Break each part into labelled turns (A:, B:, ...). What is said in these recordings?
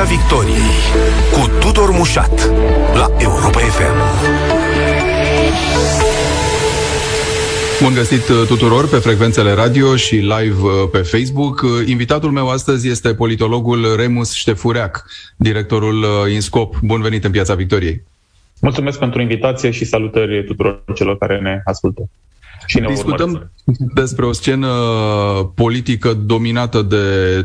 A: Piața Victoriei cu Tudor Mușat la Europa FM.
B: Bun găsit uh, tuturor pe frecvențele radio și live uh, pe Facebook. Uh, invitatul meu astăzi este politologul Remus Ștefureac, directorul INSCOP. Bun venit în Piața Victoriei!
C: Mulțumesc pentru invitație și salutări tuturor celor care ne ascultă.
B: Și Discutăm despre o scenă politică dominată de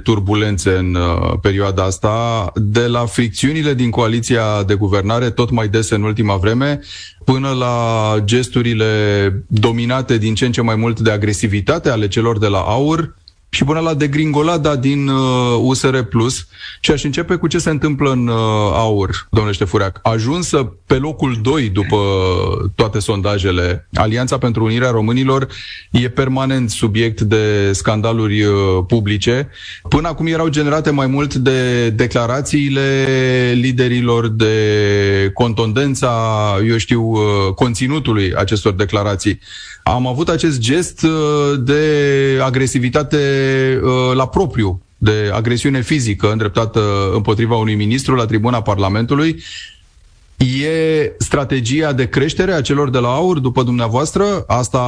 B: turbulențe în uh, perioada asta, de la fricțiunile din coaliția de guvernare, tot mai des în ultima vreme, până la gesturile dominate din ce în ce mai mult de agresivitate ale celor de la AUR, și până la degringolada din uh, USR Plus și aș începe cu ce se întâmplă în uh, AUR, domnule Ștefureac. Ajunsă pe locul 2 după toate sondajele. Alianța pentru Unirea Românilor e permanent subiect de scandaluri uh, publice. Până acum erau generate mai mult de declarațiile liderilor, de contondența, eu știu, uh, conținutului acestor declarații am avut acest gest uh, de agresivitate uh, la propriu, de agresiune fizică îndreptată împotriva unui ministru la tribuna Parlamentului. E strategia de creștere a celor de la AUR, după dumneavoastră? Asta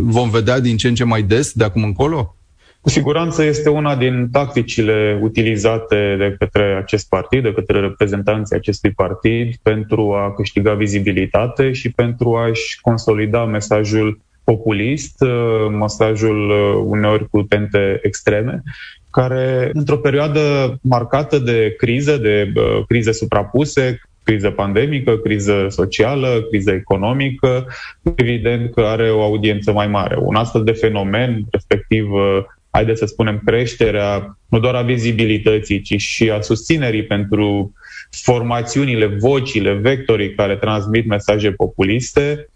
B: vom vedea din ce în ce mai des de acum încolo?
C: Cu siguranță este una din tacticile utilizate de către acest partid, de către reprezentanții acestui partid pentru a câștiga vizibilitate și pentru a-și consolida mesajul populist, uh, mesajul uh, uneori cu tente extreme, care într-o perioadă marcată de criză, de uh, crize suprapuse, criză pandemică, criză socială, criză economică, evident că are o audiență mai mare. Un astfel de fenomen, respectiv, haideți să spunem, creșterea nu doar a vizibilității, ci și a susținerii pentru formațiunile, vocile, vectorii care transmit mesaje populiste, Uh, uh,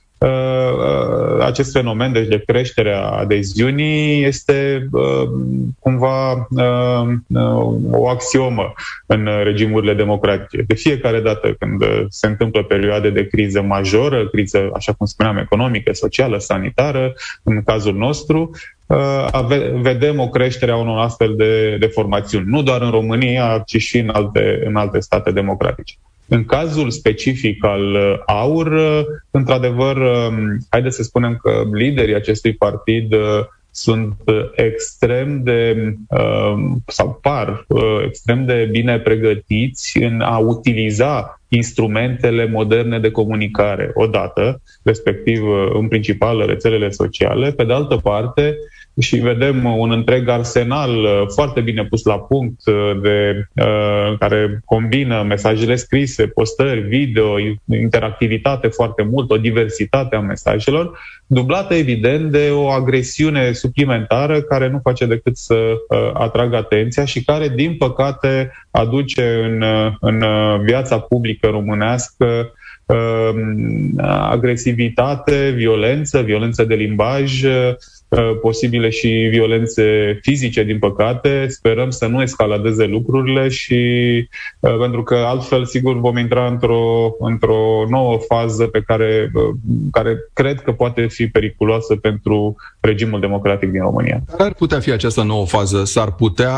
C: acest fenomen deci de creștere a adeziunii este uh, cumva o axiomă în regimurile democratice. De fiecare dată când se întâmplă perioade de criză majoră, criză, așa cum spuneam, economică, socială, sanitară, în cazul nostru, vedem o creștere a unor astfel de, de formațiuni, nu doar în România, ci și în alte, în alte state democratice. În cazul specific al uh, AUR, uh, într-adevăr, um, haideți să spunem că liderii acestui partid uh, sunt extrem de, um, sau par extrem de bine pregătiți în a utiliza instrumentele moderne de comunicare, odată, respectiv în principal rețelele sociale, pe de altă parte, și vedem un întreg arsenal uh, foarte bine pus la punct uh, de uh, care combină mesajele scrise, postări, video, interactivitate foarte mult, o diversitate a mesajelor, dublată evident de o agresiune suplimentară care nu face decât să atragă atenția și care, din păcate, aduce în, în viața publică românească agresivitate, violență, violență de limbaj, Uh, posibile și violențe fizice, din păcate. Sperăm să nu escaladeze lucrurile și uh, pentru că altfel, sigur, vom intra într-o, într-o nouă fază pe care, uh, care cred că poate fi periculoasă pentru regimul democratic din România.
B: Care ar putea fi această nouă fază? S-ar putea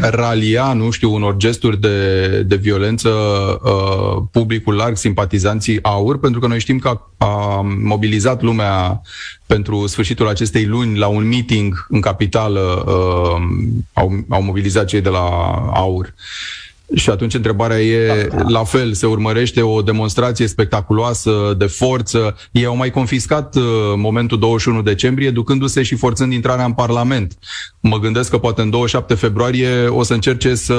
B: ralia, nu știu, unor gesturi de, de violență uh, publicul larg, simpatizanții AUR, pentru că noi știm că a, a mobilizat lumea pentru sfârșitul acestei luni la un meeting în capitală uh, au, au mobilizat cei de la AUR. Și atunci întrebarea e, da, da. la fel, se urmărește o demonstrație spectaculoasă de forță. Ei au mai confiscat uh, momentul 21 decembrie, ducându-se și forțând intrarea în Parlament. Mă gândesc că poate în 27 februarie o să încerce să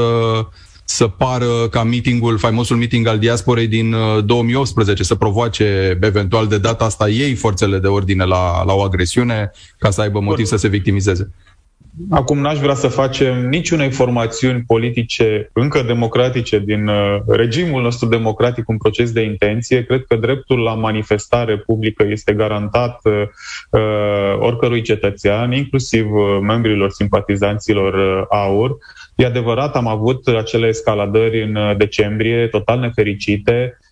B: să pară ca meetingul, faimosul meeting al diasporei din 2018, uh, să provoace eventual de data asta ei forțele de ordine la, la o agresiune ca să aibă motiv să se victimizeze.
C: Acum n-aș vrea să facem niciune informațiuni politice încă democratice din uh, regimul nostru democratic, un proces de intenție. Cred că dreptul la manifestare publică este garantat uh, uh oricărui cetățean, inclusiv uh, membrilor simpatizanților uh, AUR. E adevărat, am avut acele escaladări în decembrie, total nefericite, Uh,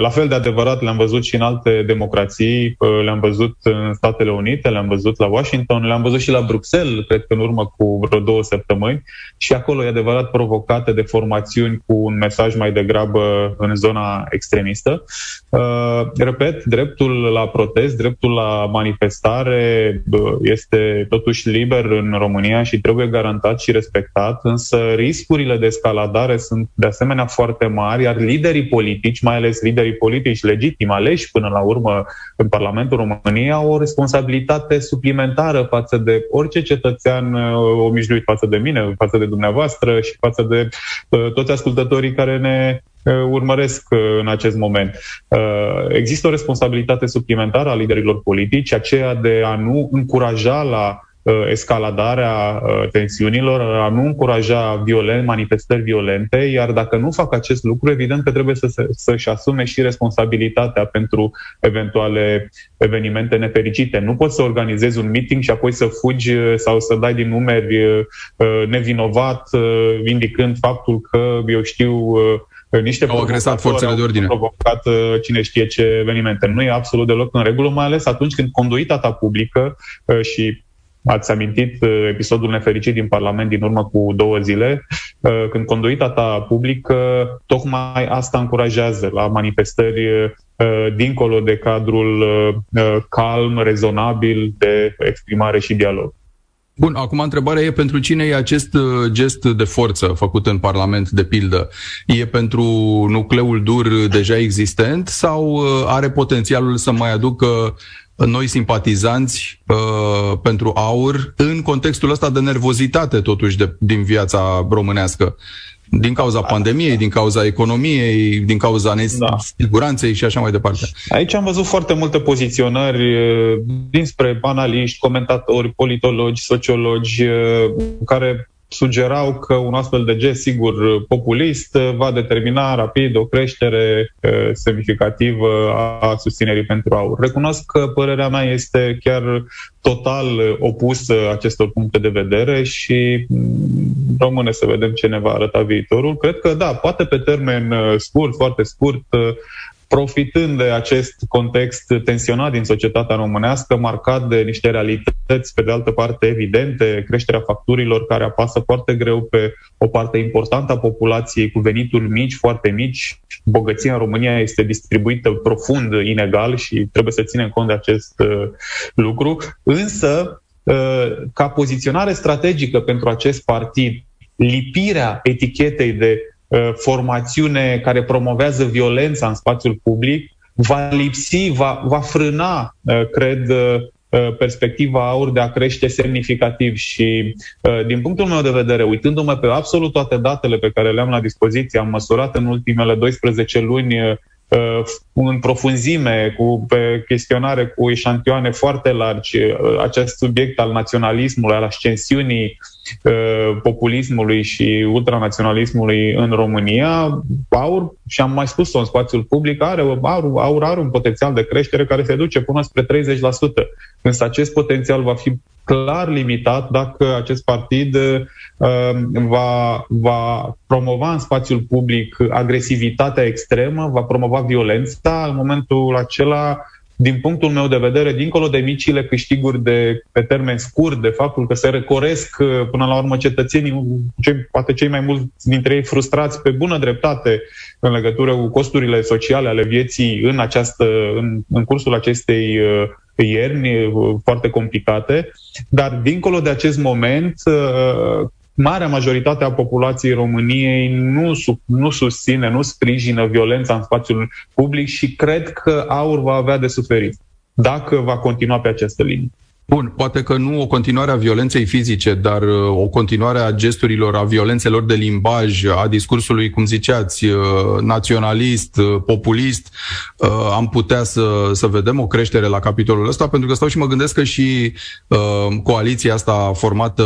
C: la fel de adevărat le-am văzut și în alte democrații, uh, le-am văzut în Statele Unite, le-am văzut la Washington, le-am văzut și la Bruxelles, cred că în urmă cu vreo două săptămâni și acolo e adevărat provocate de formațiuni cu un mesaj mai degrabă în zona extremistă. Uh, repet, dreptul la protest, dreptul la manifestare este totuși liber în România și trebuie garantat și respectat, însă riscurile de escaladare sunt de asemenea foarte mari, iar liderii politici politici, mai ales liderii politici legitimi aleși până la urmă în Parlamentul României, au o responsabilitate suplimentară față de orice cetățean uh, omișluit față de mine, față de dumneavoastră și față de uh, toți ascultătorii care ne uh, urmăresc în acest moment. Există o responsabilitate suplimentară a liderilor politici, aceea de a nu încuraja la Uh, escaladarea uh, tensiunilor, a nu încuraja violent, manifestări violente, iar dacă nu fac acest lucru, evident că trebuie să, să-și asume și responsabilitatea pentru eventuale evenimente nefericite. Nu poți să organizezi un meeting și apoi să fugi uh, sau să dai din numeri nevinovat, indicând faptul că, eu știu, niște
B: au agresat forțele de ordine.
C: Au provocat cine știe ce evenimente. Nu e absolut deloc în regulă, mai ales atunci când conduita ta publică și Ați amintit uh, episodul nefericit din Parlament din urmă cu două zile, uh, când conduita ta publică tocmai asta încurajează la manifestări uh, dincolo de cadrul calm, rezonabil de exprimare și dialog.
B: Bun, acum întrebarea e pentru cine e acest gest de forță făcut în Parlament, de pildă? E pentru nucleul dur deja existent sau are potențialul să mai aducă noi simpatizanți uh, pentru aur în contextul ăsta de nervozitate totuși de, din viața românească. Din cauza da. pandemiei, din cauza economiei, din cauza nesiguranței da. și așa mai departe.
C: Aici am văzut foarte multe poziționări uh, dinspre analiști, comentatori, politologi, sociologi, uh, care sugerau că un astfel de gest, sigur, populist, va determina rapid o creștere semnificativă a susținerii pentru aur. Recunosc că părerea mea este chiar total opusă acestor puncte de vedere și mm, rămâne să vedem ce ne va arăta viitorul. Cred că, da, poate pe termen scurt, foarte scurt, profitând de acest context tensionat din societatea românească, marcat de niște realități, pe de altă parte evidente, creșterea facturilor care apasă foarte greu pe o parte importantă a populației cu venituri mici, foarte mici. Bogăția în România este distribuită profund inegal și trebuie să ținem cont de acest uh, lucru. Însă, uh, ca poziționare strategică pentru acest partid, lipirea etichetei de Uh, formațiune care promovează violența în spațiul public va lipsi, va, va frâna, uh, cred, uh, perspectiva aur de a crește semnificativ și din punctul meu de vedere, uitându-mă pe absolut toate datele pe care le-am la dispoziție, am măsurat în ultimele 12 luni Uh, în profunzime, cu, pe chestionare cu eșantioane foarte largi, uh, acest subiect al naționalismului, al ascensiunii uh, populismului și ultranaționalismului în România, aur, și am mai spus-o în spațiul public, are, aur, aur are un potențial de creștere care se duce până spre 30%. Însă acest potențial va fi clar limitat dacă acest partid uh, va, va promova în spațiul public agresivitatea extremă, va promova violența. În momentul acela din punctul meu de vedere, dincolo de micile câștiguri de, pe termen scurt, de faptul că se recoresc uh, până la urmă cetățenii, cei, poate cei mai mulți dintre ei frustrați pe bună dreptate în legătură cu costurile sociale ale vieții în, această, în, în cursul acestei uh, ierni uh, foarte complicate, dar dincolo de acest moment, uh, marea majoritate a populației României nu, nu susține, nu sprijină violența în spațiul public și cred că aur va avea de suferit dacă va continua pe această linie.
B: Bun, poate că nu o continuare a violenței fizice, dar uh, o continuare a gesturilor, a violențelor de limbaj, a discursului, cum ziceați, uh, naționalist, uh, populist, am putea să, să vedem o creștere la capitolul ăsta, pentru că stau și mă gândesc că și coaliția asta formată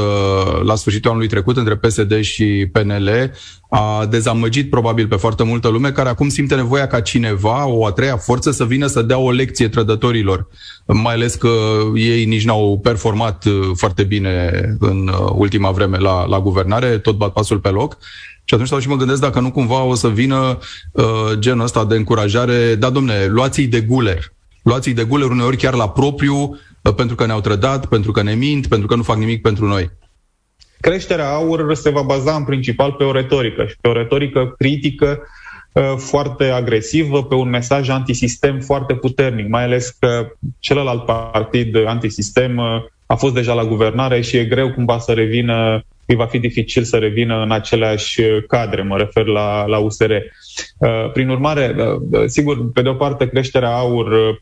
B: la sfârșitul anului trecut între PSD și PNL a dezamăgit probabil pe foarte multă lume care acum simte nevoia ca cineva, o a treia forță, să vină să dea o lecție trădătorilor. Mai ales că ei nici n-au performat uh, foarte bine în uh, ultima vreme la, la guvernare, tot bat pasul pe loc. Și atunci stau și mă gândesc dacă nu cumva o să vină uh, genul ăsta de încurajare, da domne, luați-i de guler. Luați-i de guler uneori chiar la propriu, uh, pentru că ne-au trădat, pentru că ne mint, pentru că nu fac nimic pentru noi.
C: Creșterea aur se va baza în principal pe o retorică și pe o retorică critică uh, foarte agresivă, pe un mesaj antisistem foarte puternic, mai ales că celălalt partid antisistem uh, a fost deja la guvernare și e greu cumva să revină, îi va fi dificil să revină în aceleași cadre, mă refer la, la USR. Uh, prin urmare, sigur, pe de o parte, creșterea aur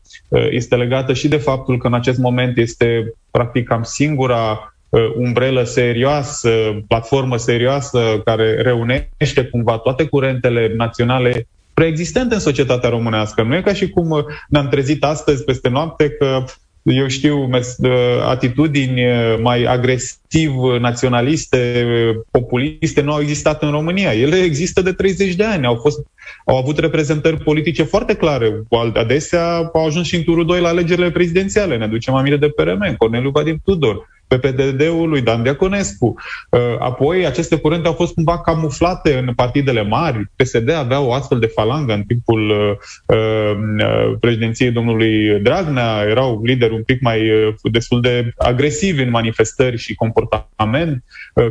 C: este legată și de faptul că în acest moment este practic cam singura Uh, umbrelă serioasă, platformă serioasă care reunește cumva toate curentele naționale preexistente în societatea românească. Nu e ca și cum uh, ne-am trezit astăzi peste noapte că eu știu, uh, atitudini mai agresiv naționaliste, populiste nu au existat în România. Ele există de 30 de ani. Au, fost, au avut reprezentări politice foarte clare. Adesea au ajuns și în turul 2 la alegerile prezidențiale. Ne aducem aminte de PRM, Corneliu Vadim Tudor. PPDD-ul lui Dan Diaconescu. Uh, apoi, aceste curente au fost cumva camuflate în partidele mari. PSD avea o astfel de falangă în timpul uh, uh, președinției domnului Dragnea. Erau lideri un pic mai destul de agresivi în manifestări și comportament.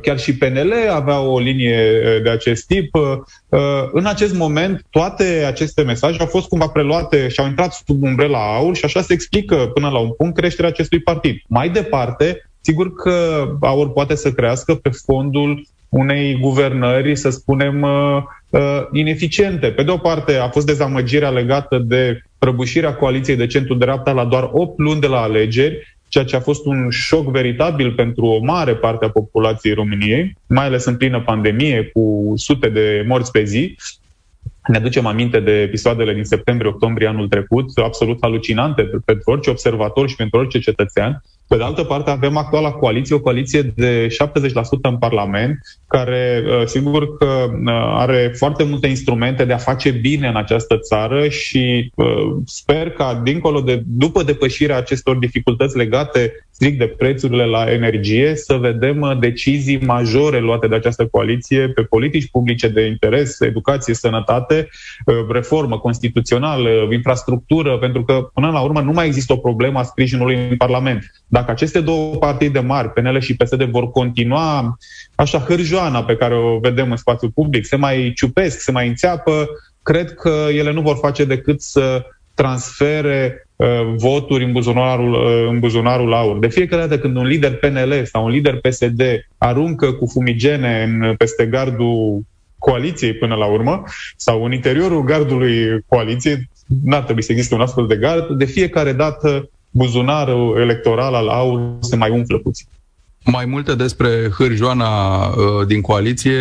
C: Chiar și PNL avea o linie de acest tip. În acest moment, toate aceste mesaje au fost cumva preluate și au intrat sub umbrela AUR și așa se explică până la un punct creșterea acestui partid. Mai departe, Sigur că aur poate să crească pe fondul unei guvernări, să spunem, uh, uh, ineficiente. Pe de o parte, a fost dezamăgirea legată de prăbușirea coaliției de centru-dreapta la doar 8 luni de la alegeri, ceea ce a fost un șoc veritabil pentru o mare parte a populației României, mai ales în plină pandemie, cu sute de morți pe zi. Ne aducem aminte de episoadele din septembrie-octombrie anul trecut, absolut halucinante pentru orice observator și pentru orice cetățean. Pe de altă parte, avem actuala coaliție, o coaliție de 70% în Parlament, care, uh, sigur că uh, are foarte multe instrumente de a face bine în această țară și uh, sper ca, dincolo de, după depășirea acestor dificultăți legate strict de prețurile la energie, să vedem decizii majore luate de această coaliție pe politici publice de interes, educație, sănătate, reformă constituțională, infrastructură, pentru că, până la urmă, nu mai există o problemă a sprijinului în Parlament dacă aceste două partide mari, PNL și PSD, vor continua așa hârjoana pe care o vedem în spațiul public, se mai ciupesc, se mai înțeapă, cred că ele nu vor face decât să transfere uh, voturi în buzunarul, uh, în buzunarul aur. De fiecare dată când un lider PNL sau un lider PSD aruncă cu fumigene în, peste gardul coaliției până la urmă, sau în interiorul gardului coaliției, n-ar trebui să existe un astfel de gard, de fiecare dată buzunarul electoral al AUR se mai umflă puțin.
B: Mai multe despre hârjoana uh, din coaliție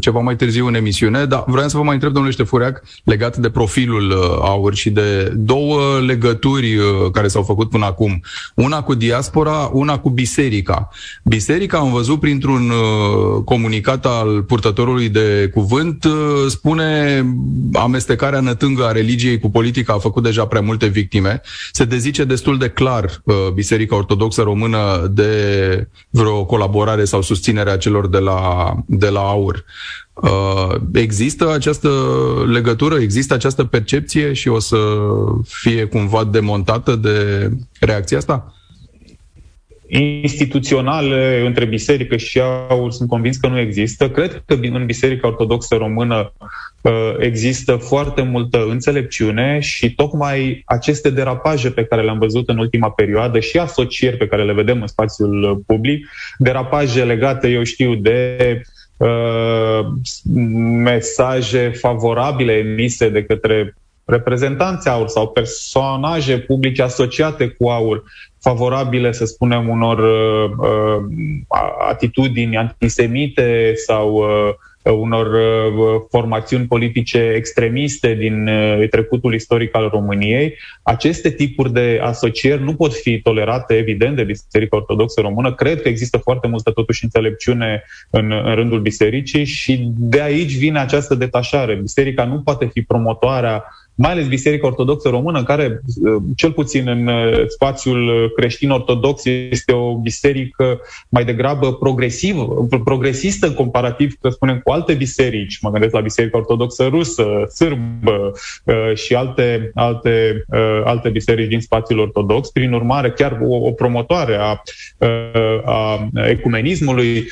B: ceva mai târziu în emisiune, dar vreau să vă mai întreb, domnule Ștefuriac, legat de profilul uh, AUR și de două legături uh, care s-au făcut până acum. Una cu diaspora, una cu biserica. Biserica, am văzut printr-un uh, comunicat al purtătorului de cuvânt, uh, spune amestecarea nătângă a religiei cu politica a făcut deja prea multe victime. Se dezice destul de clar uh, Biserica Ortodoxă Română de vreo colaborare sau susținere a celor de la, de la AUR. Uh, există această legătură, există această percepție și o să fie cumva demontată de reacția asta?
C: Instituționale între biserică și aur sunt convins că nu există. Cred că în Biserica Ortodoxă Română uh, există foarte multă înțelepciune și tocmai aceste derapaje pe care le-am văzut în ultima perioadă și asocieri pe care le vedem în spațiul public, derapaje legate, eu știu, de uh, mesaje favorabile emise de către reprezentanți aur sau personaje publice asociate cu aur favorabile, să spunem, unor uh, uh, atitudini antisemite sau uh, unor formațiuni politice extremiste din trecutul istoric al României. Aceste tipuri de asocieri nu pot fi tolerate, evident, de Biserica Ortodoxă Română. Cred că există foarte multă, totuși, înțelepciune în, în rândul bisericii și de aici vine această detașare. Biserica nu poate fi promotoarea mai ales Biserica Ortodoxă Română, care, uh, cel puțin în uh, spațiul creștin-ortodox, este o biserică mai degrabă progresivă, progresistă comparativ, să spunem, cu alte biserici. Mă gândesc la Biserica Ortodoxă Rusă, Sârbă uh, și alte, alte, alte biserici din spațiul ortodox. Prin urmare, chiar o, o promotoare a, a ecumenismului.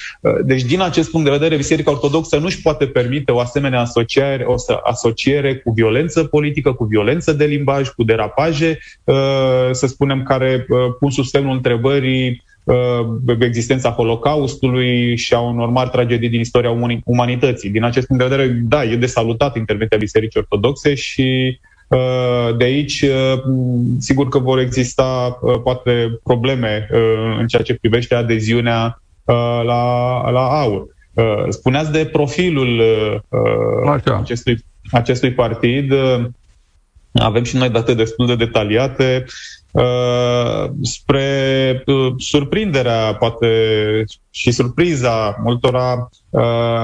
C: Deci, din acest punct de vedere, Biserica Ortodoxă nu își poate permite o asemenea asociere, o asociere cu violență politică, politică, cu violență de limbaj, cu derapaje, uh, să spunem, care uh, pun sub semnul întrebării uh, existența Holocaustului și a unor mari tragedii din istoria umanității. Din acest punct de vedere, da, e de salutat intervenția Bisericii Ortodoxe și de aici, sigur că vor exista poate probleme în ceea ce privește adeziunea la, la aur. Spuneați de profilul acestui, acestui partid. Avem și noi date destul de detaliate uh, spre uh, surprinderea, poate și surpriza multora. Uh,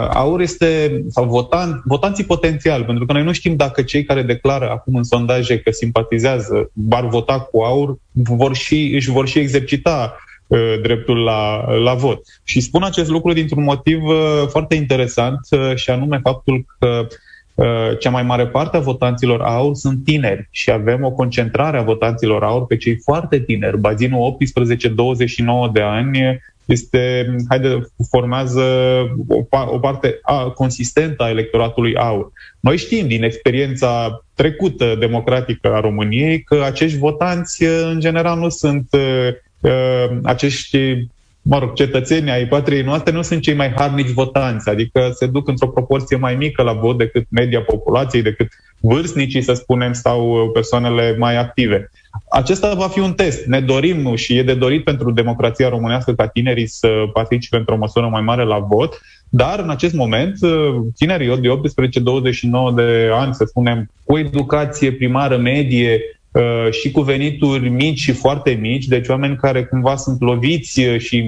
C: aur este, sau votan, votanții potențiali, pentru că noi nu știm dacă cei care declară acum în sondaje că simpatizează, ar vota cu aur, vor și, își vor și exercita uh, dreptul la, la vot. Și spun acest lucru dintr-un motiv uh, foarte interesant uh, și anume faptul că Uh, cea mai mare parte a votanților aur sunt tineri și avem o concentrare a votanților aur pe cei foarte tineri. Bazinul 18-29 de ani este, haide, formează o, o parte a, consistentă a electoratului aur. Noi știm din experiența trecută democratică a României că acești votanți în general nu sunt uh, uh acești mă rog, cetățenii ai patriei noastre nu sunt cei mai harnici votanți, adică se duc într-o proporție mai mică la vot decât media populației, decât vârstnicii, să spunem, sau persoanele mai active. Acesta va fi un test. Ne dorim și e de dorit pentru democrația românească ca tinerii să participe într-o măsură mai mare la vot, dar în acest moment tinerii de 18-29 de ani, să spunem, cu educație primară medie, Uh, și cu venituri mici și foarte mici, deci oameni care cumva sunt loviți uh, și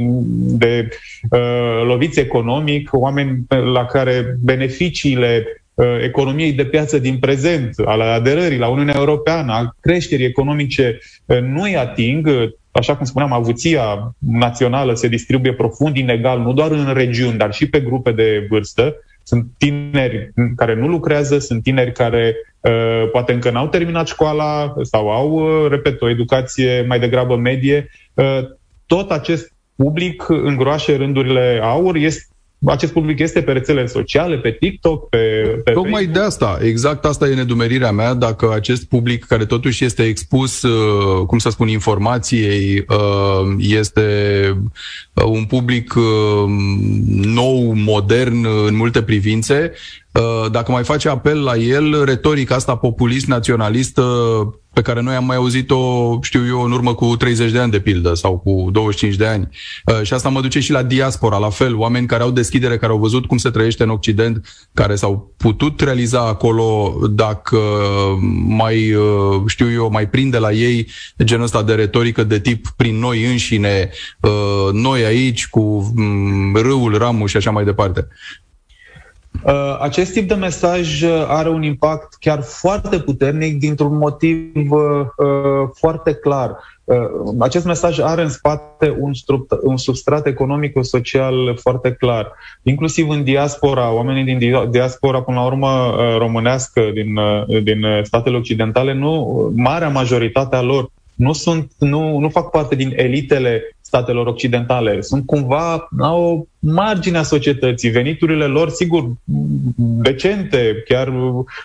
C: de uh, loviți economic, oameni la care beneficiile uh, economiei de piață din prezent, ale aderării la Uniunea Europeană, a creșterii economice, uh, nu îi ating. Așa cum spuneam, avuția națională se distribuie profund inegal, nu doar în regiuni, dar și pe grupe de vârstă. Sunt tineri care nu lucrează, sunt tineri care uh, poate încă n-au terminat școala sau au, uh, repet, o educație mai degrabă medie. Uh, tot acest public îngroașe rândurile aur. Este, acest public este pe rețele sociale, pe TikTok, pe, pe
B: Tocmai Facebook. de asta, exact asta e nedumerirea mea, dacă acest public care totuși este expus, uh, cum să spun, informației, uh, este uh, un public nou, modern în multe privințe, dacă mai face apel la el, retorica asta populist-naționalistă pe care noi am mai auzit-o, știu eu, în urmă cu 30 de ani de pildă sau cu 25 de ani. Uh, și asta mă duce și la diaspora, la fel, oameni care au deschidere, care au văzut cum se trăiește în Occident, care s-au putut realiza acolo dacă mai, uh, știu eu, mai prinde la ei genul ăsta de retorică de tip prin noi înșine, uh, noi aici cu mm, râul, ramul și așa mai departe.
C: Uh, acest tip de mesaj uh, are un impact chiar foarte puternic dintr-un motiv uh, foarte clar. Acest mesaj are în spate un, un substrat economic-social foarte clar. Inclusiv în diaspora, oamenii din diaspora, până la urmă, românească, din, din statele occidentale, nu, marea majoritate a lor nu, sunt, nu, nu fac parte din elitele statelor occidentale. Sunt cumva la o margine a societății. Veniturile lor, sigur, decente, chiar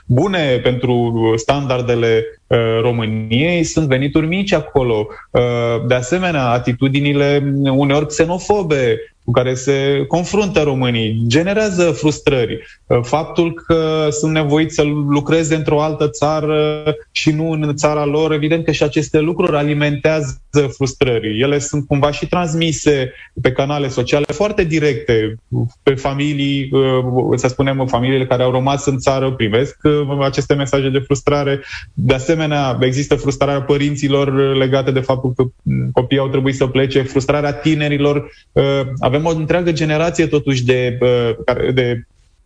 C: bune pentru standardele uh, României, sunt venituri mici acolo. Uh, de asemenea, atitudinile uneori xenofobe cu care se confruntă românii, generează frustrări. Faptul că sunt nevoiți să lucreze într-o altă țară și nu în țara lor, evident că și aceste lucruri alimentează frustrări. Ele sunt cumva și transmise pe canale sociale foarte directe pe familii, să spunem familiile care au rămas în țară, primesc aceste mesaje de frustrare. De asemenea, există frustrarea părinților legate de faptul că copiii au trebuit să plece, frustrarea tinerilor. Avem o întreagă generație totuși de, de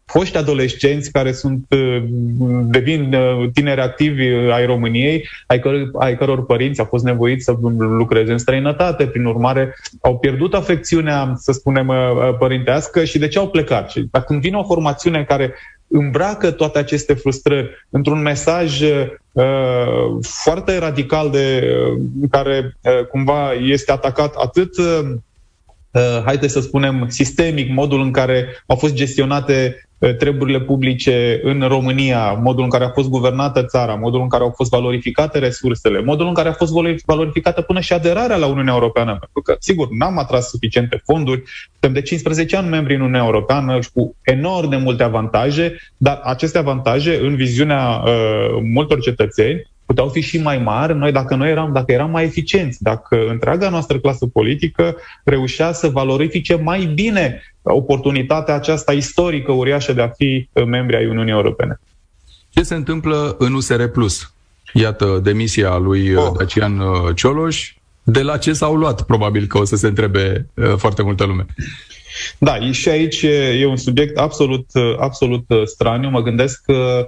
C: foști adolescenți care sunt, devin tineri activi ai României, ai, căr- ai căror părinți au fost nevoiți să lucreze în străinătate, prin urmare au pierdut afecțiunea, să spunem, părintească și de ce au plecat. Și când vine o formațiune care îmbracă toate aceste frustrări într-un mesaj uh, foarte radical de uh, care uh, cumva este atacat atât uh, haideți să spunem, sistemic, modul în care au fost gestionate Uh, treburile publice în România, modul în care a fost guvernată țara, modul în care au fost valorificate resursele, modul în care a fost valorificată până și aderarea la Uniunea Europeană. Pentru că, sigur, n-am atras suficiente fonduri, suntem de 15 ani membri în Uniunea Europeană și cu enorm de multe avantaje, dar aceste avantaje, în viziunea uh, multor cetățeni, puteau fi și mai mari noi dacă noi eram, dacă eram mai eficienți, dacă întreaga noastră clasă politică reușea să valorifice mai bine oportunitatea aceasta istorică uriașă de a fi membri ai Uniunii Europene.
B: Ce se întâmplă în USR Plus? Iată demisia lui oh. Dacian uh, Cioloș. De la ce s-au luat? Probabil că o să se întrebe uh, foarte multă lume.
C: Da, și aici e un subiect absolut, absolut straniu. Mă gândesc că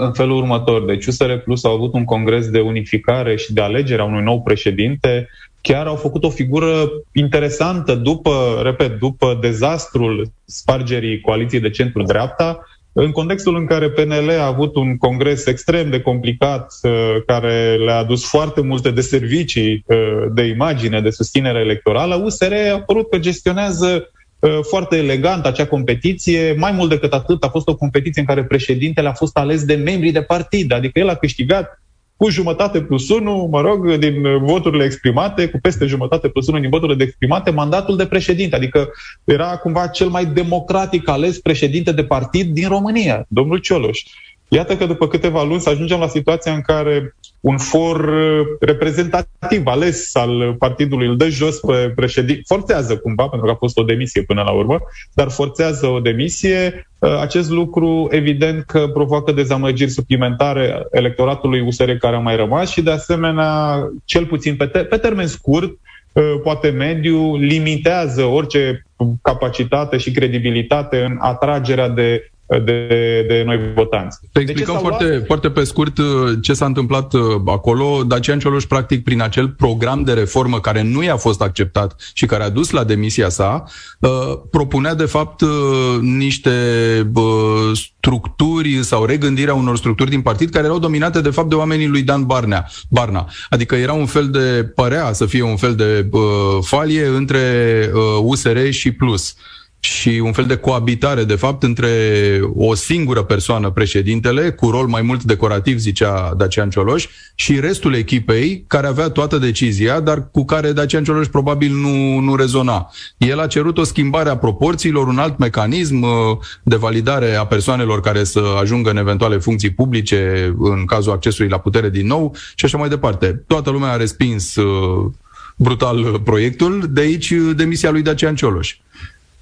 C: în felul următor. Deci USR Plus au avut un congres de unificare și de alegere a unui nou președinte. Chiar au făcut o figură interesantă după, repet, după dezastrul spargerii coaliției de centru-dreapta, în contextul în care PNL a avut un congres extrem de complicat, care le-a adus foarte multe de servicii de imagine, de susținere electorală, USR a părut că gestionează Uh, foarte elegant acea competiție. Mai mult decât atât, a fost o competiție în care președintele a fost ales de membrii de partid, adică el a câștigat cu jumătate plus unu, mă rog, din voturile exprimate, cu peste jumătate plus unu din voturile de exprimate, mandatul de președinte. Adică era cumva cel mai democratic ales președinte de partid din România, domnul Cioloș. Iată că după câteva luni să ajungem la situația în care un for uh, reprezentativ ales al partidului îl dă jos pe președinte, forțează cumva, pentru că a fost o demisie până la urmă, dar forțează o demisie. Uh, acest lucru evident că provoacă dezamăgiri suplimentare electoratului USR care a mai rămas și de asemenea, cel puțin pe, te- pe termen scurt, uh, poate mediu, limitează orice capacitate și credibilitate în atragerea de de, de noi votanți.
B: Te explicăm foarte, luat? foarte pe scurt uh, ce s-a întâmplat uh, acolo. Dacian Cioloș, practic, prin acel program de reformă care nu i-a fost acceptat și care a dus la demisia sa, uh, propunea, de fapt, niște structuri sau regândirea unor structuri din partid care erau dominate, de fapt, de oamenii lui Dan Barnea, Barna. Adică era un fel de, părea să fie un fel de falie între USR și Plus și un fel de coabitare, de fapt, între o singură persoană, președintele, cu rol mai mult decorativ, zicea Dacian Cioloș, și restul echipei, care avea toată decizia, dar cu care Dacian Cioloș probabil nu, nu rezona. El a cerut o schimbare a proporțiilor, un alt mecanism uh, de validare a persoanelor care să ajungă în eventuale funcții publice în cazul accesului la putere din nou și așa mai departe. Toată lumea a respins uh, brutal proiectul, de aici uh, demisia lui Dacian Cioloș.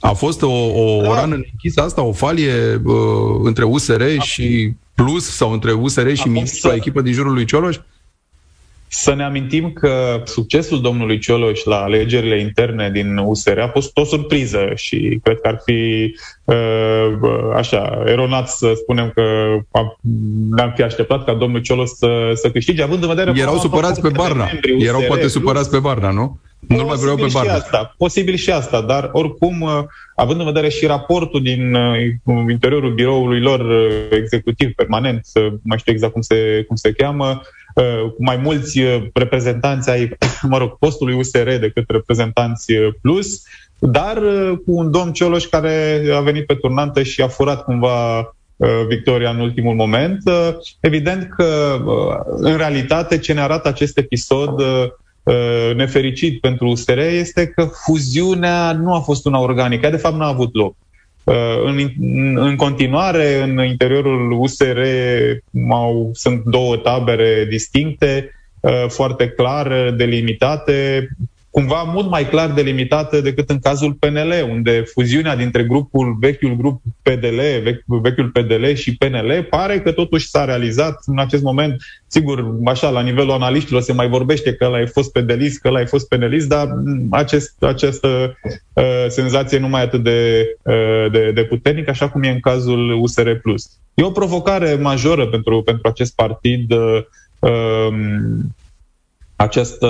B: A fost o, o, da. o rană închisă asta, o falie uh, între USR a și Plus sau între USR și ministrul, echipă din jurul lui Cioloș?
C: Să ne amintim că succesul domnului Cioloș la alegerile interne din USR a fost o surpriză și cred că ar fi uh, așa, eronat să spunem că ne-am fi așteptat ca domnul Cioloș să, să câștige, având în vedere...
B: Erau supărați pe Barna. Erau poate supărați pe Barna, nu? Nu mai vreau pe Barna.
C: Asta, posibil și asta, dar oricum, uh, având în vedere și raportul din uh, interiorul biroului lor uh, executiv permanent, mai știu exact cum se, cum se cheamă, mai mulți reprezentanți ai, mă rog, postului USR decât reprezentanți plus, dar cu un domn Cioloș care a venit pe turnantă și a furat cumva victoria în ultimul moment. Evident că, în realitate, ce ne arată acest episod uh, nefericit pentru USR este că fuziunea nu a fost una organică, de fapt n-a avut loc. Uh, în, în continuare, în interiorul USR au, sunt două tabere distincte, uh, foarte clar delimitate cumva mult mai clar delimitată decât în cazul PNL, unde fuziunea dintre grupul, vechiul grup PDL, vechiul PDL și PNL pare că totuși s-a realizat în acest moment. Sigur, așa, la nivelul analiștilor se mai vorbește că ăla a fost PDList, că ăla a fost penelist, dar acest, această uh, senzație nu mai atât de, uh, de, de puternică, așa cum e în cazul USR+. E o provocare majoră pentru, pentru acest partid uh, um, această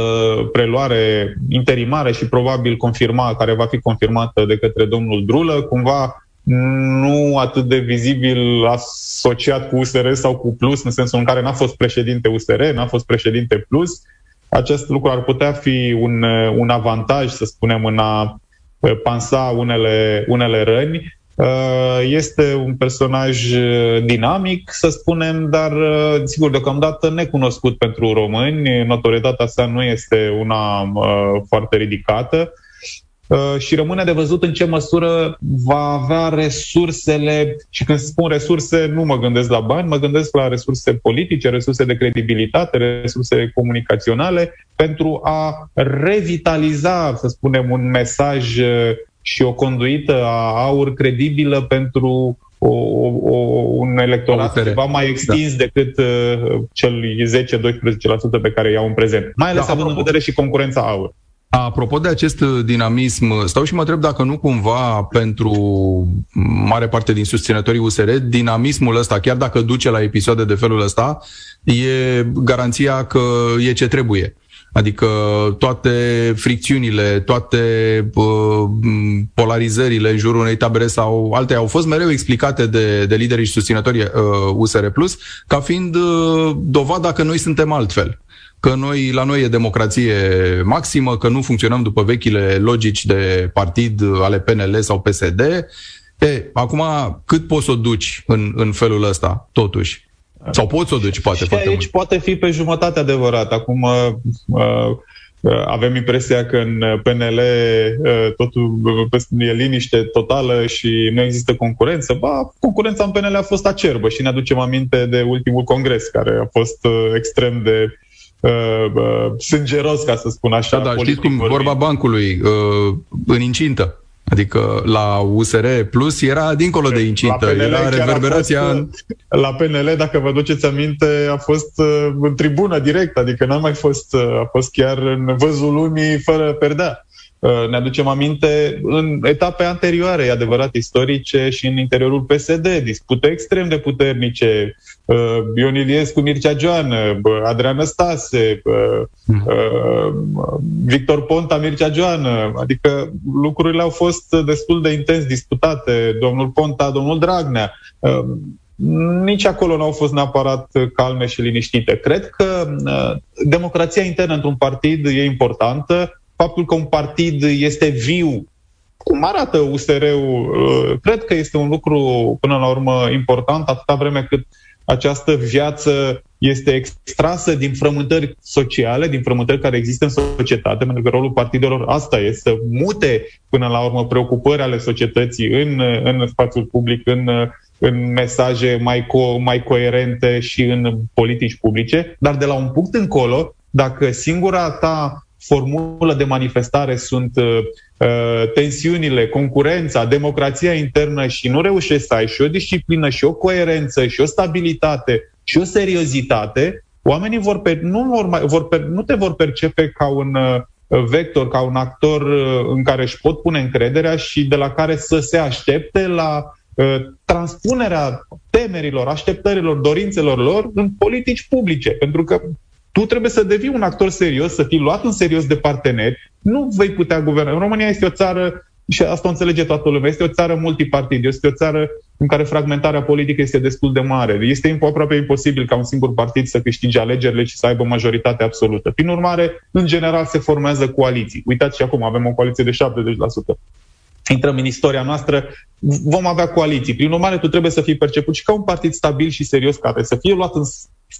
C: preluare interimară și probabil confirma, care va fi confirmată de către domnul Drulă, cumva nu atât de vizibil asociat cu USR sau cu Plus, în sensul în care n-a fost președinte USR, n-a fost președinte Plus. Acest lucru ar putea fi un, un avantaj, să spunem, în a pansa unele, unele răni. Uh, este un personaj uh, dinamic, să spunem, dar uh, sigur deocamdată necunoscut pentru români. Notorietatea sa nu este una foarte ridicată și rămâne de văzut în ce măsură va avea resursele, și când spun resurse, nu mă gândesc la bani, mă gândesc la resurse politice, resurse de credibilitate, resurse comunicaționale, pentru a revitaliza, să spunem, un mesaj și o conduită a aur credibilă pentru o, o, un electorat ceva mai extins da. decât uh, cel 10-12% pe care iau în prezent. Mai ales da, având apropo, în vedere și concurența aur.
B: Apropo de acest dinamism, stau și mă întreb dacă nu cumva pentru mare parte din susținătorii USR, dinamismul ăsta, chiar dacă duce la episoade de felul ăsta, e garanția că e ce trebuie. Adică toate fricțiunile, toate uh, polarizările în jurul unei tabere sau alte au fost mereu explicate de, de liderii și susținătorii uh, USR Plus ca fiind uh, dovada că noi suntem altfel că noi, la noi e democrație maximă, că nu funcționăm după vechile logici de partid ale PNL sau PSD. E, acum, cât poți să o duci în, în felul ăsta, totuși? Sau poți să o duci, poate.
C: Și aici mult. poate fi pe jumătate adevărat. Acum uh, uh, avem impresia că în PNL uh, totul uh, e liniște totală și nu există concurență. Ba, concurența în PNL a fost acerbă și ne aducem aminte de ultimul congres, care a fost uh, extrem de uh, uh, sângeros, ca să spun așa.
B: Da, da, știți cum vorba bancului, uh, în incintă. Adică la USR Plus era dincolo de incintă, PNL era reverberația...
C: Fost, la PNL, dacă vă duceți aminte, a fost uh, în tribună direct, adică n-a mai fost, uh, a fost chiar în văzul lumii fără perdea. Uh, ne aducem aminte în etape anterioare, e adevărat, istorice și în interiorul PSD, dispute extrem de puternice, uh, Ion Iliescu, Mircea Joană, Adrian Năstase, hmm. uh, Victor Ponta, Mircea Joană, adică lucrurile au fost destul de intens disputate, domnul Ponta, domnul Dragnea, nici acolo nu au fost neapărat calme și liniștite. Cred că democrația internă într-un partid e importantă, faptul că un partid este viu, cum arată USR-ul, uh, cred că este un lucru până la urmă important, atâta vreme cât această viață este extrasă din frământări sociale, din frământări care există în societate, pentru că rolul partidelor asta este să mute până la urmă preocupări ale societății în, în spațiul public, în, în mesaje mai, co- mai coerente și în politici publice, dar de la un punct încolo, dacă singura ta formulă de manifestare sunt uh, uh, tensiunile, concurența, democrația internă și nu reușești să ai și o disciplină, și o coerență, și o stabilitate, și o seriozitate, oamenii vor per, nu, vor mai, vor per, nu te vor percepe ca un uh, vector, ca un actor uh, în care își pot pune încrederea și de la care să se aștepte la uh, transpunerea temerilor, așteptărilor, dorințelor lor în politici publice. Pentru că tu trebuie să devii un actor serios, să fii luat în serios de parteneri. Nu vei putea guverna. România este o țară, și asta o înțelege toată lumea, este o țară multipartid, este o țară în care fragmentarea politică este destul de mare. Este aproape imposibil ca un singur partid să câștige alegerile și să aibă majoritate absolută. Prin urmare, în general, se formează coaliții. Uitați și acum, avem o coaliție de 70% intrăm în istoria noastră, vom avea coaliții. Prin urmare, tu trebuie să fii perceput și ca un partid stabil și serios, care să fie luat în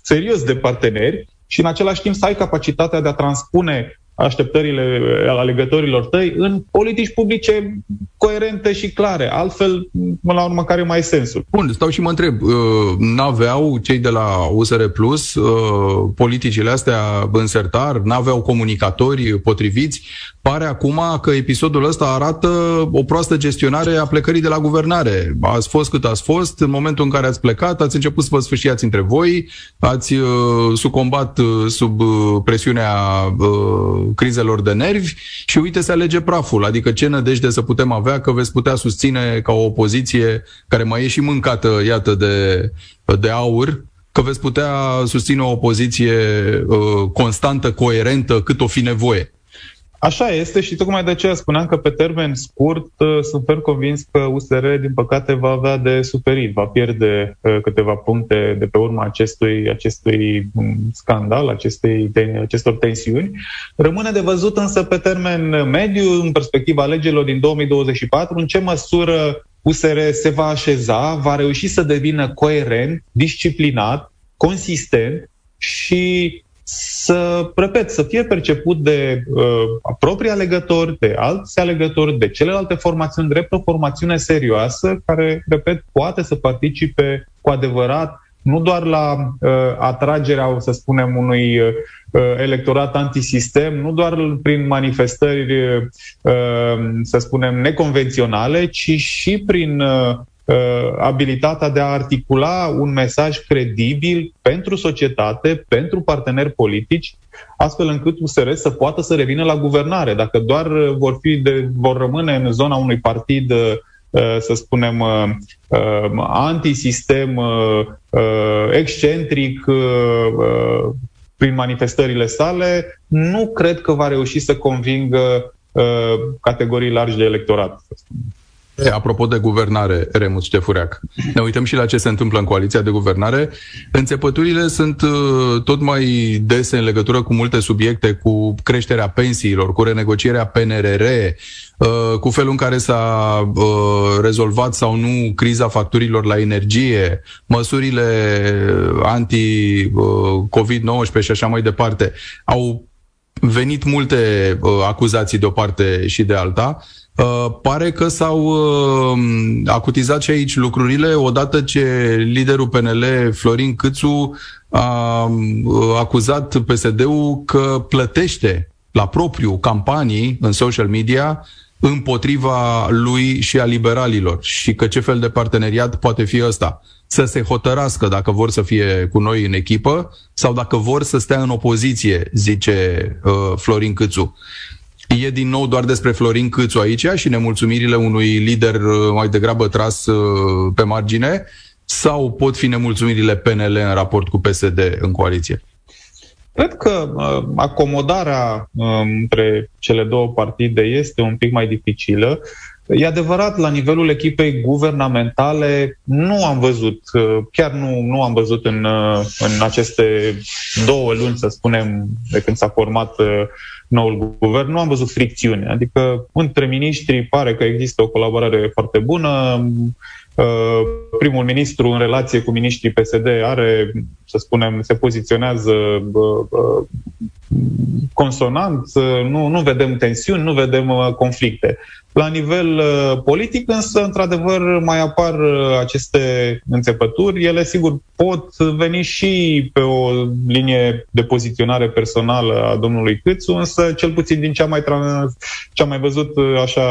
C: serios de parteneri și în același timp să ai capacitatea de a transpune așteptările alegătorilor tăi în politici publice coerente și clare. Altfel, până la urmă, care mai sensul?
B: Bun, stau și mă întreb. Uh, n-aveau cei de la USR Plus uh, politicile astea în sertar? N-aveau comunicatori potriviți? Pare acum că episodul ăsta arată o proastă gestionare a plecării de la guvernare. Ați fost cât ați fost, în momentul în care ați plecat, ați început să vă sfârșiați între voi, ați uh, sucombat uh, sub uh, presiunea uh, crizelor de nervi și uite se alege praful. Adică ce nădejde să putem avea că veți putea susține ca o opoziție care mai e și mâncată, iată, de, de aur, că veți putea susține o opoziție uh, constantă, coerentă, cât o fi nevoie.
C: Așa este și tocmai de aceea spuneam că pe termen scurt uh, sunt fer convins că USR, din păcate, va avea de suferit, va pierde uh, câteva puncte de pe urma acestui, acestui um, scandal, acestei, acestor tensiuni. Rămâne de văzut însă pe termen mediu, în perspectiva alegerilor din 2024, în ce măsură USR se va așeza, va reuși să devină coerent, disciplinat, consistent și să, repet, să fie perceput de uh, proprii alegători, de alți alegători, de celelalte formațiuni, drept o formațiune serioasă care, repet, poate să participe cu adevărat nu doar la uh, atragerea, să spunem, unui uh, electorat antisistem, nu doar prin manifestări, uh, să spunem, neconvenționale, ci și prin uh, uh, abilitatea de a articula un mesaj credibil pentru societate, pentru parteneri politici, astfel încât USR să poată să revină la guvernare. Dacă doar vor, fi de, vor rămâne în zona unui partid uh, să spunem, uh, uh, antisistem, uh, excentric, prin manifestările sale, nu cred că va reuși să convingă categorii largi de electorat. Să spunem.
B: Apropo de guvernare, Remus Ștefureac, ne uităm și la ce se întâmplă în coaliția de guvernare. Înțepăturile sunt uh, tot mai dese în legătură cu multe subiecte, cu creșterea pensiilor, cu renegocierea PNRR, uh, cu felul în care s-a uh, rezolvat sau nu criza facturilor la energie, măsurile anti-COVID-19 și așa mai departe. Au venit multe acuzații de o parte și de alta. Uh, pare că s-au uh, acutizat și aici lucrurile odată ce liderul PNL, Florin Câțu, a uh, acuzat PSD-ul că plătește la propriu campanii în social media împotriva lui și a liberalilor și că ce fel de parteneriat poate fi ăsta. Să se hotărască dacă vor să fie cu noi în echipă sau dacă vor să stea în opoziție, zice uh, Florin Câțu. E din nou doar despre Florin Câțu aici și nemulțumirile unui lider uh, mai degrabă tras uh, pe margine sau pot fi nemulțumirile PNL în raport cu PSD în coaliție?
C: Cred că uh, acomodarea uh, între cele două partide este un pic mai dificilă. E adevărat, la nivelul echipei guvernamentale nu am văzut, uh, chiar nu, nu am văzut în, uh, în aceste două luni, să spunem, de când s-a format uh, noul guvern, nu am văzut fricțiune. Adică între miniștri pare că există o colaborare foarte bună. Uh, primul ministru în relație cu miniștrii PSD are, să spunem, se poziționează uh, uh, consonant, nu, nu vedem tensiuni, nu vedem conflicte. La nivel uh, politic, însă, într-adevăr, mai apar uh, aceste înțepături. Ele, sigur, pot veni și pe o linie de poziționare personală a domnului Câțu, însă, cel puțin din ce am mai, trans- ce am mai văzut, uh, așa,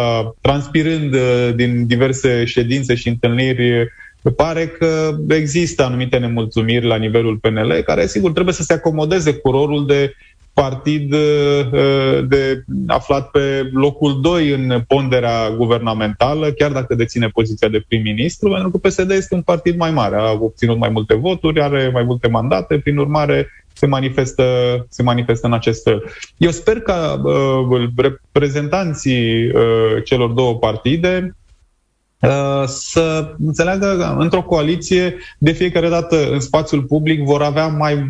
C: transpirând din diverse ședințe și întâlniri, pare că există anumite nemulțumiri la nivelul PNL, care, sigur, trebuie să se acomodeze cu rolul de partid uh, de aflat pe locul 2 în ponderea guvernamentală, chiar dacă deține poziția de prim-ministru, pentru că PSD este un partid mai mare, a obținut mai multe voturi, are mai multe mandate, prin urmare se manifestă, se manifestă în acest fel. Eu sper că uh, reprezentanții uh, celor două partide uh, să înțeleagă că într-o coaliție de fiecare dată în spațiul public vor avea mai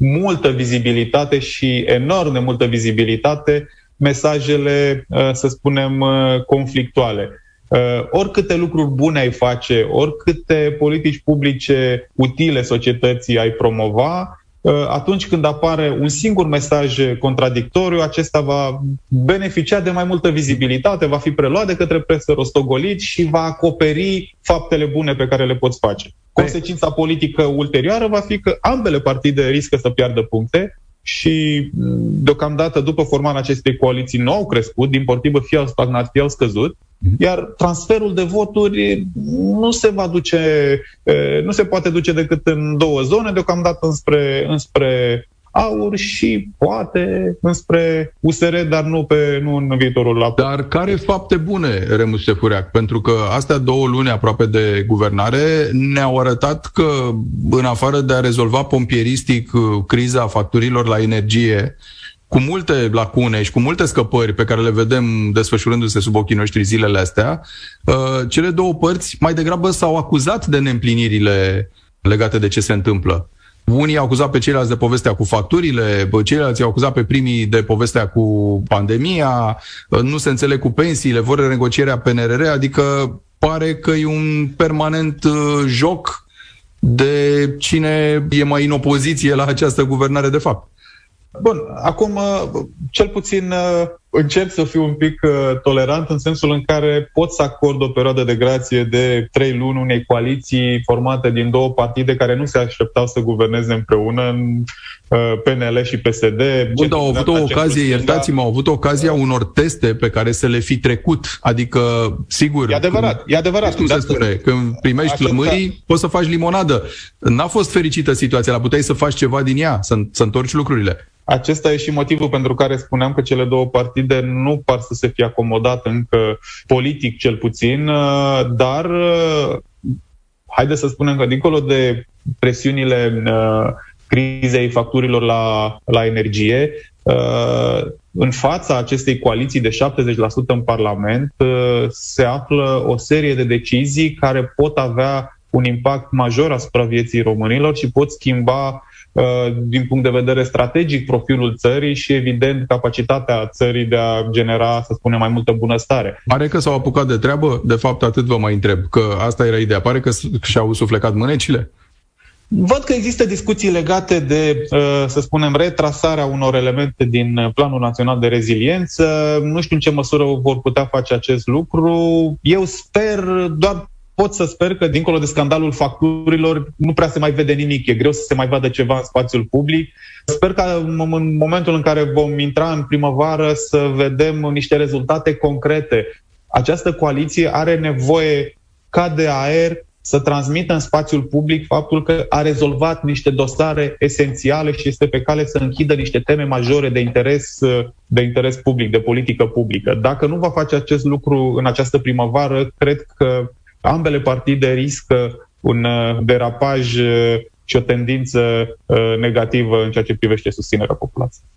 C: multă vizibilitate și enorm de multă vizibilitate mesajele, uh, să spunem, uh, conflictuale. Uh, oricâte lucruri bune ai face, oricâte politici publice utile societății ai promova, uh, atunci când apare un singur mesaj contradictoriu, acesta va beneficia de mai multă vizibilitate, va fi preluat de către presă rostogolit și va acoperi faptele bune pe care le poți face. Consecința politică ulterioară va fi că ambele partide riscă să piardă puncte, și deocamdată după formarea acestei coaliții nu au crescut, din potrivă fie au stagnat, fie au scăzut, mhm. iar transferul de voturi nu se va duce, nu se poate duce decât în două zone, deocamdată înspre, înspre aur și poate înspre USR, dar nu, pe, nu în viitorul la.
B: Dar care fapte bune, Remus Șefureac? Pentru că astea două luni aproape de guvernare ne-au arătat că, în afară de a rezolva pompieristic uh, criza facturilor la energie, cu multe lacune și cu multe scăpări pe care le vedem desfășurându-se sub ochii noștri zilele astea, uh, cele două părți mai degrabă s-au acuzat de neîmplinirile legate de ce se întâmplă. Unii au acuzat pe ceilalți de povestea cu facturile, ceilalți au acuzat pe primii de povestea cu pandemia, nu se înțeleg cu pensiile, vor renegocierea PNRR, adică pare că e un permanent uh, joc de cine e mai în opoziție la această guvernare de fapt.
C: Bun, acum uh, cel puțin uh, încerc să fiu un pic uh, tolerant în sensul în care pot să acord o perioadă de grație de trei luni unei coaliții formate din două partide care nu se așteptau să guverneze împreună în PNL și PSD.
B: Bun, dar au avut o ocazie, iertați-mă, au avut ocazia unor teste pe care să le fi trecut. Adică, sigur...
C: E adevărat, când, e adevărat.
B: Cum se spune? Când primești lămârii, poți să faci limonadă. N-a fost fericită situația, la puteai să faci ceva din ea, să, să întorci lucrurile.
C: Acesta e și motivul pentru care spuneam că cele două partide nu par să se fie acomodate încă politic cel puțin, uh, dar uh, haideți să spunem că dincolo de presiunile uh, crizei facturilor la, la energie, în fața acestei coaliții de 70% în Parlament se află o serie de decizii care pot avea un impact major asupra vieții românilor și pot schimba Uh, din punct de vedere strategic profilul țării și, evident, capacitatea țării de a genera, să spunem, mai multă bunăstare.
B: Pare că s-au apucat de treabă? De fapt, atât vă mai întreb, că asta era ideea. Pare că și-au suflecat mânecile?
C: Văd că există discuții legate de, uh, să spunem, retrasarea unor elemente din Planul Național de Reziliență. Nu știu în ce măsură vor putea face acest lucru. Eu sper, doar pot să sper că, dincolo de scandalul facturilor, nu prea se mai vede nimic. E greu să se mai vadă ceva în spațiul public. Sper că în momentul în care vom intra în primăvară să vedem niște rezultate concrete. Această coaliție are nevoie ca de aer să transmită în spațiul public faptul că a rezolvat niște dosare esențiale și este pe cale să închidă niște teme majore de interes, de interes public, de politică publică. Dacă nu va face acest lucru în această primăvară, cred că ambele partide riscă un uh, derapaj uh, și o tendință uh, negativă în ceea ce privește susținerea populației.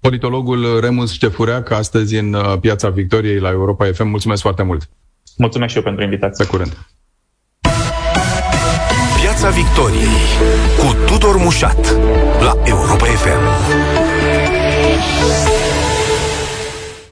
B: Politologul Remus Ștefureac, astăzi în Piața Victoriei la Europa FM. Mulțumesc foarte mult!
C: Mulțumesc și eu pentru invitație.
B: Pe curând!
A: Piața Victoriei cu Tudor Mușat la Europa FM.